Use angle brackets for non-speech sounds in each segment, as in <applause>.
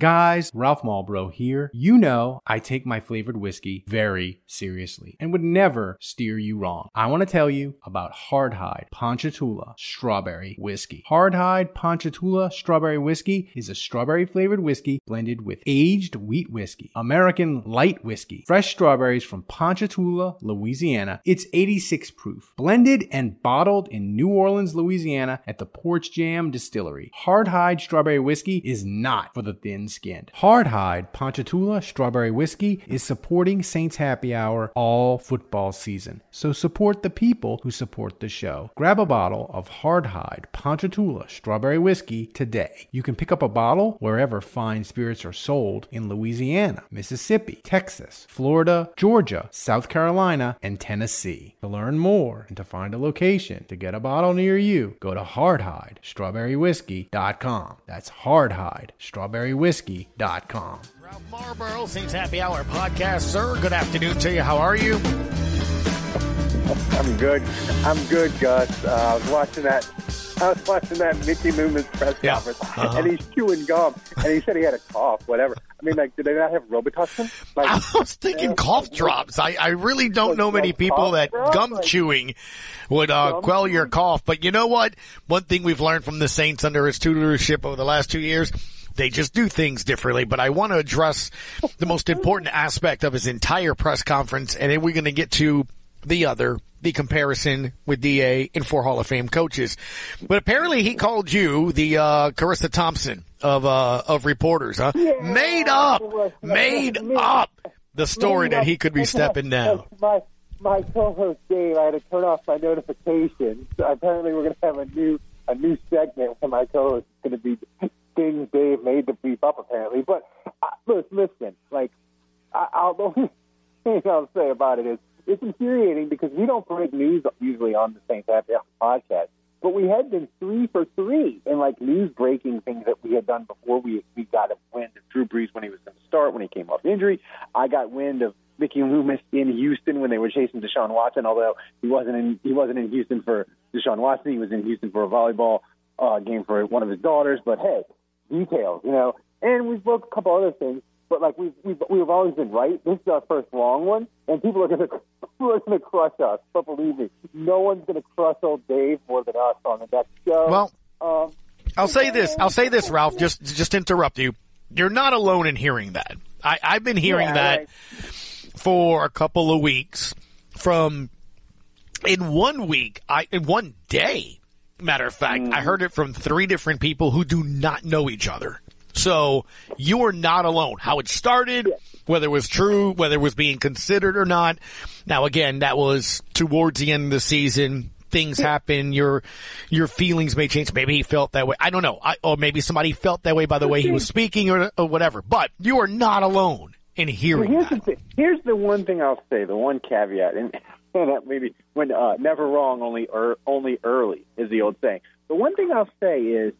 Guys, Ralph Malbrough here. You know I take my flavored whiskey very seriously and would never steer you wrong. I want to tell you about Hardhide Ponchatoula Strawberry Whiskey. Hardhide Ponchatoula Strawberry Whiskey is a strawberry flavored whiskey blended with aged wheat whiskey, American light whiskey, fresh strawberries from Ponchatoula, Louisiana. It's 86 proof, blended and bottled in New Orleans, Louisiana at the Porch Jam Distillery. Hardhide Strawberry Whiskey is not for the thin skinned. Hardhide Ponchatoula Strawberry Whiskey is supporting Saints Happy Hour all football season. So support the people who support the show. Grab a bottle of Hardhide Ponchatoula Strawberry Whiskey today. You can pick up a bottle wherever fine spirits are sold in Louisiana, Mississippi, Texas, Florida, Georgia, South Carolina, and Tennessee. To learn more and to find a location to get a bottle near you, go to hardhidestrawberrywhiskey.com. That's Hardhide Strawberry Whiskey whiskey.com. Ralph Malbrough, Saints Happy Hour podcast, sir. Good afternoon to you. How are you? I'm good. I'm good, Gus. Uh, I was watching that. I was watching that Mickey Loomis press Yeah. conference, Uh-huh. and he's chewing gum, and he said he had a cough, whatever. I mean, like, did they not have Robitussin? Like, I was thinking cough drops. I, I really don't know many people that gum chewing would uh, Gum quell your cough. But you know what? One thing we've learned from the Saints under his tutorship over the last two years, they just do things differently. But I want to address the most important aspect of his entire press conference, and then we're going to get to the other, the comparison with DA and four Hall of Fame coaches. But apparently he called you the uh, Charissa Thompson of uh, of reporters, huh? made up, made up the story that he could be stepping down. My my co-host Dave, I had to turn off my notifications. So apparently, we're going to have a new a new segment where my co-host is going to be things Dave made to beef up. Apparently, but uh, listen, like I, I'll, <laughs> the only thing I'll say about it is it's infuriating because we don't break news usually on the Saints Happy podcast, but we had been three for three in like news breaking things that we had done before. We we got a wind of Drew Brees when he was going to start when he came off injury. I got wind of Mickey Loomis in Houston when they were chasing Deshaun Watson, although he wasn't in he wasn't in Houston for Deshaun Watson. He was in Houston for a volleyball uh, game for one of his daughters. But hey, details, you know. And we broke a couple other things, but like we've we've we've always been right. This is our first wrong one, and people are gonna <laughs> people are gonna crush us. But believe me, no one's gonna crush old Dave more than us on the next show. Well, um, I'll say this. I'll say this, Ralph. Just just interrupt you. You're not alone in hearing that. I, I've been hearing Yeah, that right. for a couple of weeks. From in one week, I in one day. Matter of fact, I mm. heard it from three different people who do not know each other. So you are not alone. How it started, whether it was true, whether it was being considered or not. Now again, that was towards the end of the season. Things happen. Your your feelings may change. Maybe he felt that way. I don't know. I, or maybe somebody felt that way by the way he was speaking or, or whatever. But you are not alone in hearing Here's the that. thing. Here's the one thing I'll say. The one caveat, and that maybe when uh, never wrong, only er, only early is the old saying. The one thing I'll say is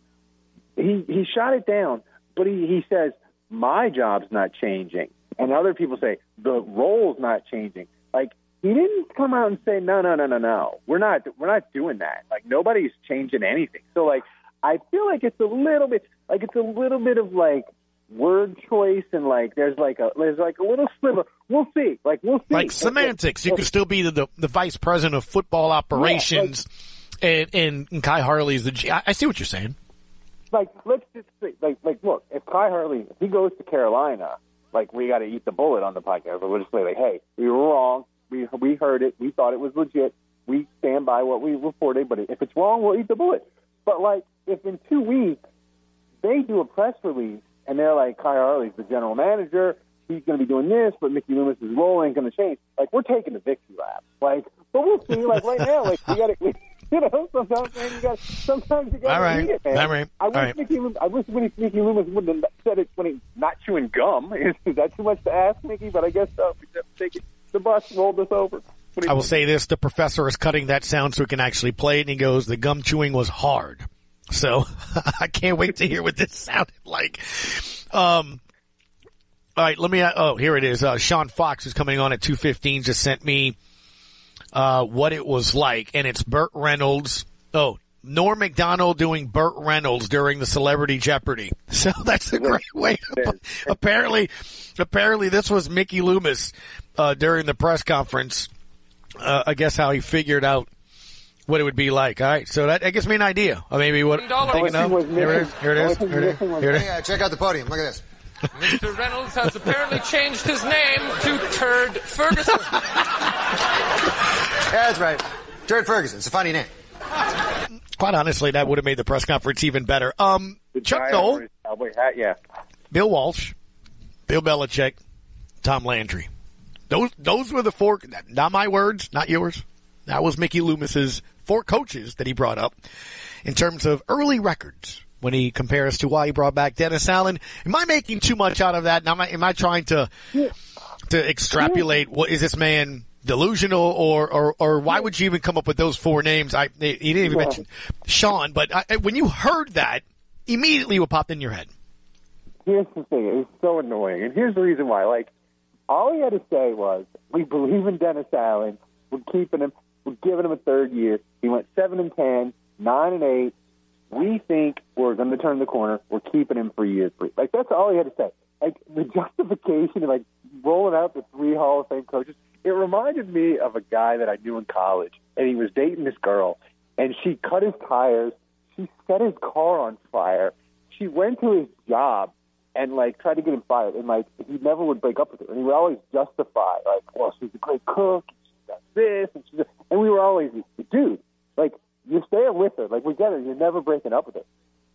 he he shot it down, but he he says my job's not changing, and other people say the role's not changing. Like he didn't come out and say no no no no no we're not we're not doing that. Like nobody's changing anything. So like I feel like it's a little bit like it's a little bit of like word choice and like there's like a there's like a little sliver. We'll see. Like we'll see. like semantics. You could still be the, the, the vice president of football operations, and, and and Khai Harley's the. G- I, I see what you're saying. like let's just say, like like look, if Khai Harley if he goes to Carolina, like we got to eat the bullet on the podcast. We'll just say like, hey, we were wrong. We we heard it. We thought it was legit. we stand by what we reported. But if it's wrong, we'll eat the bullet. But like, if in two weeks they do a press release and they're like, Khai Harley's the general manager, he's going to be doing this, but Mickey Loomis's role ain't going to change. Like, we're taking the victory lap. Like, but we'll see. Like right now, like we got to. <laughs> You know, sometimes man, you got sometimes you got to right. it, man. All right. I wish All right. Mickey, I wish Mickey, Mickey Loomis wouldn't have said it when he's not chewing gum. Is, <laughs> is that too much to ask, Mickey? But I guess so. We have to take it. The bus rolled us over. What do you I will say this: the professor is cutting that sound so he can actually play it, and he goes, "The gum chewing was hard." So <laughs> I can't wait to hear what this sounded like. Um, all right, let me. Oh, here it is. Uh, Sean Fox, who's coming on at two fifteen, just sent me uh, what it was like, and it's Burt Reynolds. Oh. Norm Macdonald doing Burt Reynolds during the Celebrity Jeopardy. <laughs> So that's a great way. To, <laughs> apparently, apparently this was Mickey Loomis uh, during the press conference. Uh, I guess how he figured out what it would be like. All right, so that, that gives me an idea of maybe what I'm thinking of. Here it is. Here it is. Here it is. thing Here it is. Hey, uh, check out the podium. Look at this. Mr. Reynolds has apparently changed his name to Turd Ferguson. Yeah, <laughs> that's right. Turd Ferguson. It's a funny name. Quite honestly, that would have made the press conference even better. Um, The Chuck giant Noll, orange Cowboy hat, yeah. Bill Walsh, Bill Belichick, Tom Landry. Those those were the four. Not my words, not yours. That was Mickey Loomis's four coaches that he brought up in terms of early records. When he compares to why he brought back Dennis Allen, am I making too much out of that? Am I, am I trying to to extrapolate? What is this man delusional, or or or why would you even come up with those four names? I he didn't even mention Sean, but I, when you heard that, immediately what popped in your head? Here's the thing. It was so annoying. And here's the reason why. Like, all he had to say was, we believe in Dennis Allen. We're keeping him. We're giving him a third year. He went 7 and 10, 9 and 8. We think we're going to turn the corner. We're keeping him for year three. Like, that's all he had to say. Like, <laughs> the justification of, like, rolling out the three Hall of Fame coaches, it reminded me of a guy that I knew in college. And he was dating this girl. And she cut his tires. She set his car on fire. She went to his job and like tried to get him fired, and like he never would break up with her, and he would always justify like, well, she's a great cook, she does this, and she's, and we were always, dude, like you're staying with her, like we get it, you're never breaking up with her,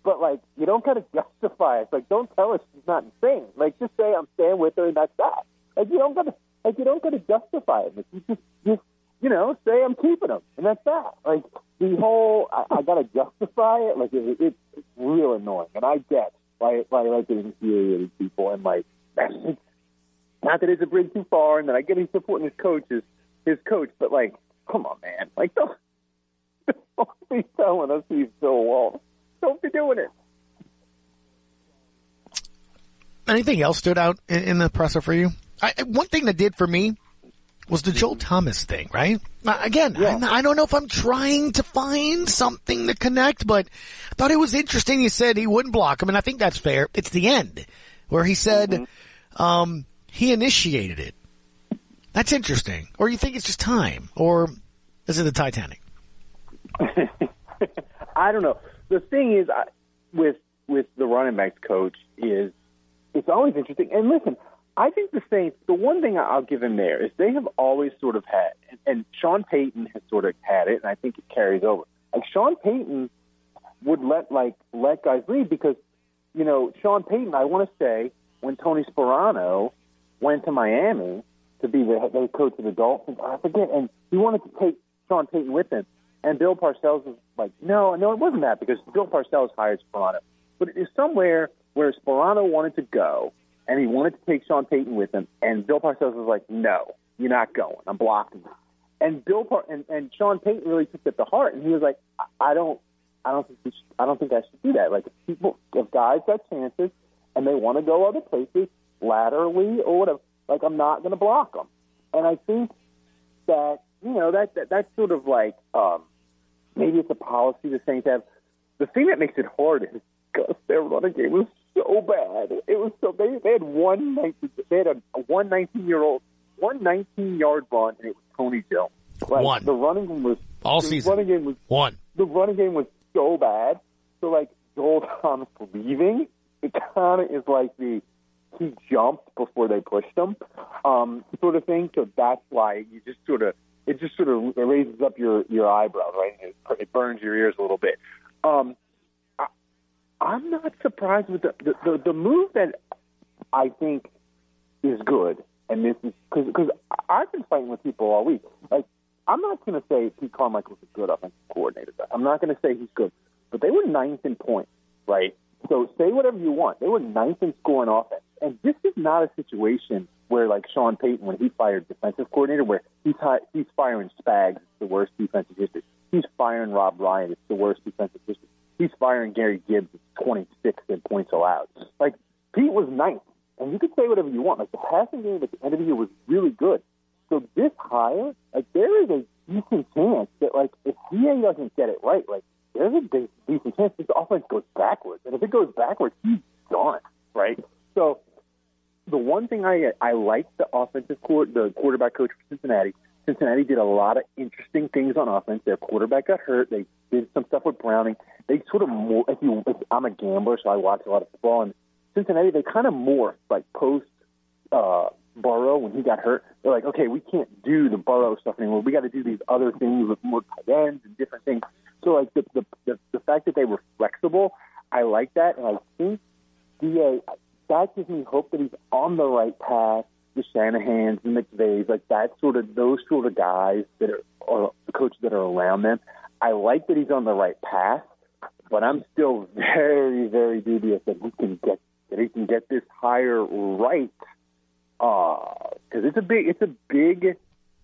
but like you don't gotta <laughs> justify it, like don't tell us she's not insane, like just say I'm staying with her and that's that, like you don't gotta, like you don't gotta justify it, like you just, just you know, say I'm keeping him, and that's that, like the whole I, I gotta justify it, like it, it, it's real annoying, and I get why why I like getting infuriated people and like <laughs> not that it's a bridge too far and that I get he's supporting his coach his coach, but like come on man. Like don't, <laughs> don't be telling us he's Bill Walsh. Don't be doing it. Anything else stood out in, in the presser for you? I, I- one thing that did for me was the Joel Thomas thing, right? Now, Again, I'm I don't know if I'm trying to find something to connect, but I thought it was interesting. He said he wouldn't block him, and I think that's fair. It's the end where he said um, he initiated it. That's interesting. Or you think it's just time, or is it the Titanic? <laughs> I don't know. The thing is, I, with with the running backs coach is it's always interesting. And listen, I think the Saints. The one thing I'll give him there is they have always sort of had, and, and Sean Payton has sort of had it, and I think it carries over. Like Sean Payton would let like let guys lead because you know Sean Payton. I want to say when Tony Sparano went to Miami to be the head coach of the Dolphins, I forget, and he wanted to take Sean Payton with him. And Bill Parcells was like, no, no, it wasn't that because Bill Parcells hired Sparano. But it is somewhere where Sparano wanted to go and he wanted to take Sean Payton with him. And Bill Parcells was like, no, you're not going. I'm blocking you. And Bill Par- and, and Sean Payton really took it to heart. And he was like, I, I don't, I don't think we should, I don't think I should do that. Like if people, if guys got chances and they want to go other places laterally or whatever, like I'm not going to block them. And I think that you know that, that that's sort of like um, maybe it's a policy the Saints have. The thing that makes it hard is because their running game was so bad. It was so they they had one 19, they had a, a one 19 year old one 19 yard run and it was Tony Jones. Like, One. The running game was All the season. running game was One. the running game was so bad. So like Joel Thomas leaving, it kind of is like the he jumped before they pushed him, um, sort of thing. So that's why you just sort of it just sort of raises up your your eyebrows, right? It, it burns your ears a little bit. Um, I, I'm not surprised with the, the the the move that I think is good, and this is because I've been fighting with people all week. Like I'm not going to say Pete Carmichael's a good offensive coordinator. I'm not going to say he's good, but they were ninth in points, right? So say whatever you want. They were ninth in scoring offense, and this is not a situation where like Sean Payton when he fired defensive coordinator, where he's he's firing Spags, it's the worst defensive history. He's firing Rob Ryan, it's the worst defensive history. He's firing Gary Gibbs, it's 26th in points allowed. Like Pete was ninth, and you could say whatever you want. Like the passing game at the end of the year was really good. So this hire, like there is a decent chance that like if DA doesn't get it right, like there's a decent chance this offense goes. And if it goes backwards, he's done, right? So the one thing I I like the offensive court, the quarterback coach for Cincinnati. Cincinnati did a lot of interesting things on offense. Their quarterback got hurt. They did some stuff with Browning. They sort of more. If you, if I'm a gambler, so I watch a lot of football. And Cincinnati, they kind of morphed like post uh, Burrow when he got hurt. They're like, okay, we can't do the Burrow stuff anymore. We got to do these other things with more tight ends and different things. So like the the the, the fact that they were flexible, I like that, and I think DA that gives me hope that he's on the right path. The Shanahans and McVays, like that sort of those sort of guys that are or the coaches that are around them. I like that he's on the right path, but I'm still very, very dubious that he can get that he can get this hire right. Because uh, it's a big, it's a big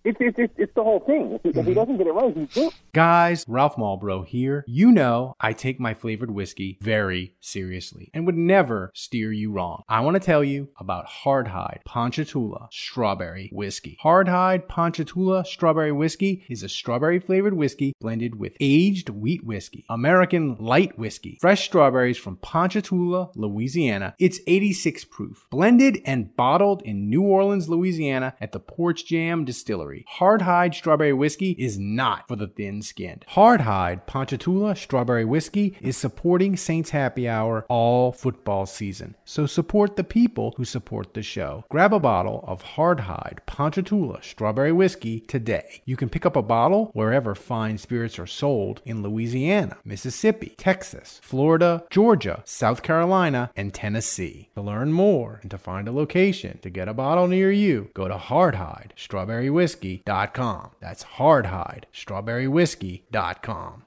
it's, it's, it's, it's the whole thing. If he, if he mm-hmm. doesn't get it right, he's. Guys, Ralph Malbrough here. You know I take my flavored whiskey very seriously and would never steer you wrong. I want to tell you about Hardhide Ponchatoula Strawberry Whiskey. Hardhide Ponchatoula Strawberry Whiskey is a strawberry flavored whiskey blended with aged wheat whiskey, American light whiskey, fresh strawberries from Ponchatoula, Louisiana. It's 86 proof, blended and bottled in New Orleans, Louisiana at the Porch Jam Distillery. Hardhide Strawberry Whiskey is not for the thin skinned. Hardhide Ponchatoula Strawberry Whiskey is supporting Saints Happy Hour all football season. So support the people who support the show. Grab a bottle of Hardhide Ponchatoula Strawberry Whiskey today. You can pick up a bottle wherever fine spirits are sold in Louisiana, Mississippi, Texas, Florida, Georgia, South Carolina, and Tennessee. To learn more and to find a location to get a bottle near you, go to Hardhide Strawberry Whiskey strawberrywhiskey.com. That's hardhide, strawberrywhiskey.com.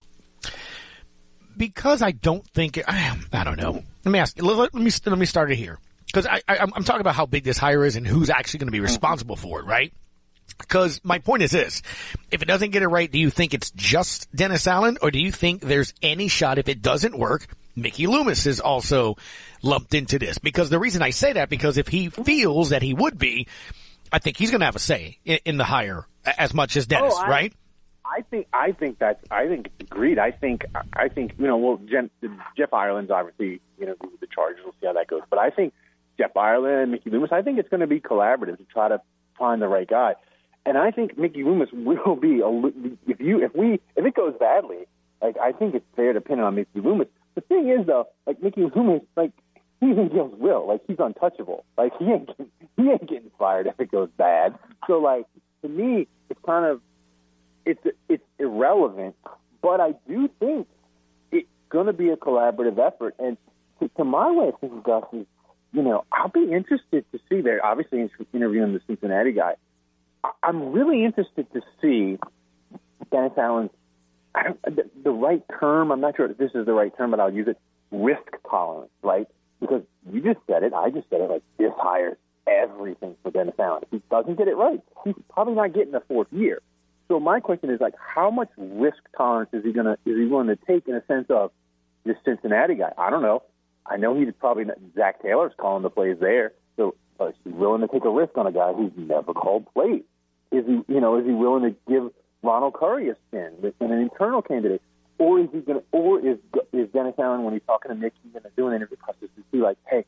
Because I don't think, I, I don't know. Let me ask, let, let me, let me start it here. Because I, I, I'm talking about how big this hire is and who's actually going to be responsible for it, right? Because my point is this. If it doesn't get it right, do you think it's just Dennis Allen or do you think there's any shot if it doesn't work, Mickey Loomis is also lumped into this? Because the reason I say that, because if he feels that he would be, I think he's going to have a say in, in, the hire as much as Dennis, oh, I, right? I think I think that's I think agreed. I think I think you know well Jen, Jeff Ireland's obviously you know the Chargers. We'll see how that goes. But I think Jeff Ireland Mickey Loomis. I think it's going to be collaborative to try to find the right guy. And I think Mickey Loomis will be a, if you if we if it goes badly, like I think it's fair to pin it on Mickey Loomis. The thing is though, like Mickey Loomis, like he's against Will. Like he's untouchable. Like he ain't <laughs> he ain't getting fired if it goes bad. So like to me, it's kind of it's it's irrelevant. But I do think it's going to be a collaborative effort. And to, to my way of thinking, Gus is, you know, I'll be interested to see. They're obviously interviewing the Cincinnati guy. I'm really interested to see Dennis Allen's I don't, the, the right term. I'm not sure if this is the right term, but I'll use it. Risk tolerance, right? Because you just said it, I just said it. Like this hires everything for Dennis Allen. If he doesn't get it right, he's probably not getting a fourth year. So my question is like, how much risk tolerance is he gonna is he willing to take in a sense of this Cincinnati guy? I don't know. I know he's probably not, Zac Taylor's calling the plays there. So uh, is he willing to take a risk on a guy who's never called plays? Is he you know is he willing to give Ronald Curry a spin with an internal candidate? Or is he to, or is is Dennis Allen when he's talking to Mickey and doing an interview process, is he like, hey,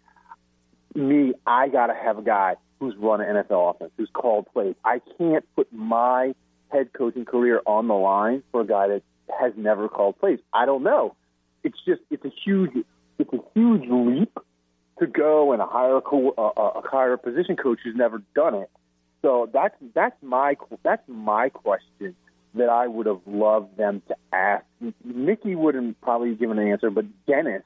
me, I got to have a guy who's run an NFL offense, who's called plays. I can't put my head coaching career on the line for a guy that has never called plays. I don't know. It's just it's a huge it's a huge leap to go and hire a, co- a, a hire a position coach who's never done it. So that's that's my that's my question that I would have loved them to ask. Mickey wouldn't probably given an answer, but Dennis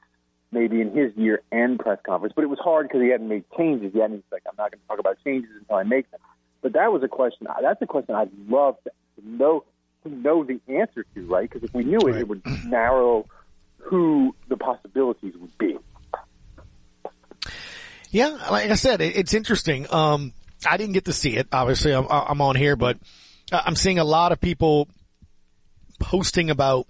maybe in his year end press conference. But it was hard because he hadn't made changes yet. And he's like, I'm not going to talk about changes until I make them. But that was a question. That's a question I'd love to know to know the answer to, right? Because if we knew it, Right. it would <clears throat> narrow who the possibilities would be. Yeah, like I said, it's interesting. Um, I didn't get to see it. Obviously, I'm, I'm on here, but I'm seeing a lot of people posting about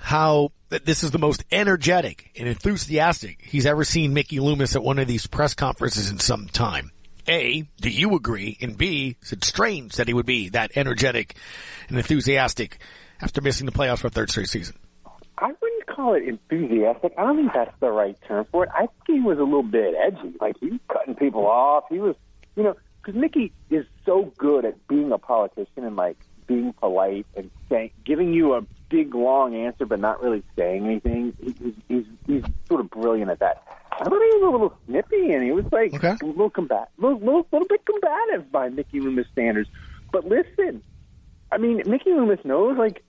how this is the most energetic and enthusiastic he's ever seen Mickey Loomis at one of these press conferences in some time. A, do you agree? And B, is it strange that he would be that energetic and enthusiastic after missing the playoffs for a third straight season? I wouldn't call it enthusiastic. I don't think that's the right term for it. I think he was a little bit edgy. Like he was cutting people off. He was, you know, because Mickey is so good at being a politician and like being polite and saying, giving you a big long answer but not really saying anything. He, he's, he's he's sort of brilliant at that. I thought he was a little snippy and he was like Okay. a little combat, little, little little bit combative by Mickey Loomis standards. But listen, I mean, Mickey Loomis knows like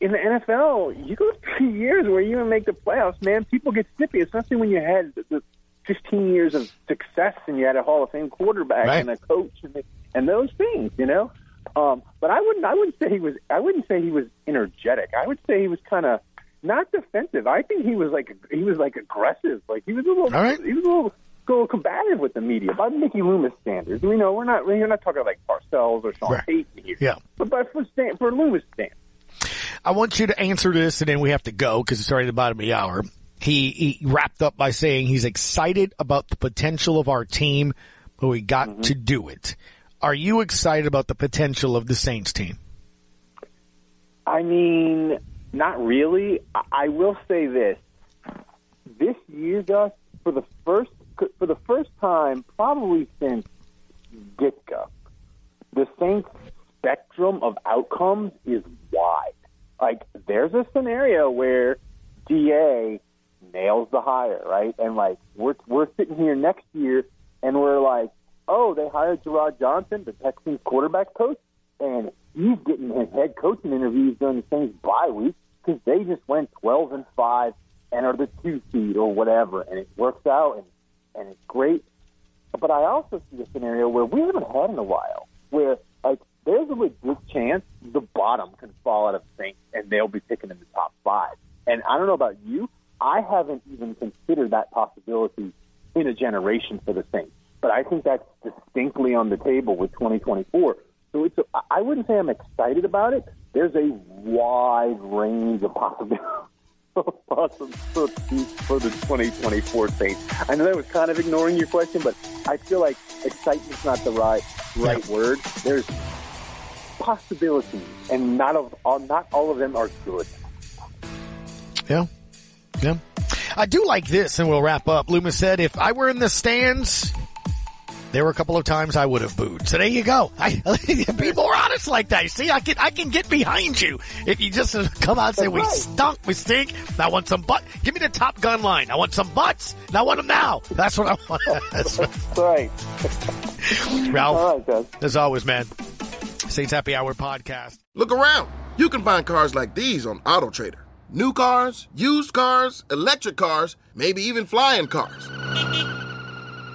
in the NFL, you go three years where you don't make the playoffs, man. People get snippy, especially when you had the, the 15 years of success and you had a Hall of Fame quarterback Right. and a coach and, and those things, you know. Um, but I wouldn't, I wouldn't say he was, I wouldn't say he was energetic. I would say he was kind of not defensive. I think he was like, he was like aggressive. Like he was a little, All right. he was a little. little combative with the media by Mickey Loomis standards. We know we're not we're not talking about like Parcells or Sean Right. Payton here. Yeah. But but for for Loomis standards. I want you to answer this and then we have to go because it's already the bottom of the hour. He, he wrapped up by saying he's excited about the potential of our team, but we got to do it. Are you excited about the potential of the Saints team? I mean, not really. I- will say this: this year, Gus, for the first for the first time, probably since Ditka, the Saints' spectrum of outcomes is wide. Like, there's a scenario where DA nails the hire, right? And like, we're we're sitting here next year, and we're like, oh, they hired Jerrod Johnson, the Texans quarterback coach, and he's getting his head coaching interviews during the Saints bye week because they just went 12 and five and are the two seed or whatever, and it works out and and it's great. But I also see a scenario where we haven't had in a while, where like there's a legit chance the bottom can fall out of Saints and they'll be picking in the top five. And I don't know about you, I haven't even considered that possibility in a generation for the Saints. But I think that's distinctly on the table with 2024. So it's a, I wouldn't say I'm excited about it. There's a wide range of possibilities. for the 2024 Saints. I know that was kind of ignoring your question, but I feel like excitement's not the right right word. There's possibilities, and not of all, not all of them are good. Yeah. Yeah. I do like this, and we'll wrap up. Loomis said, if I were in the stands, there were a couple of times I would have booed. So there you go. <laughs> I, be more honest like that. You see, I can, I can get behind you. If you just come out and say, we right. stunk, we stink. I want some butt. Give me the Top Gun line. I want some butts, and I want them now. That's what I want. <laughs> That's what, <laughs> Right. Ralph, All right, as always, man. Saints Happy Hour podcast. Look around. You can find cars like these on AutoTrader. New cars, used cars, electric cars, maybe even flying cars.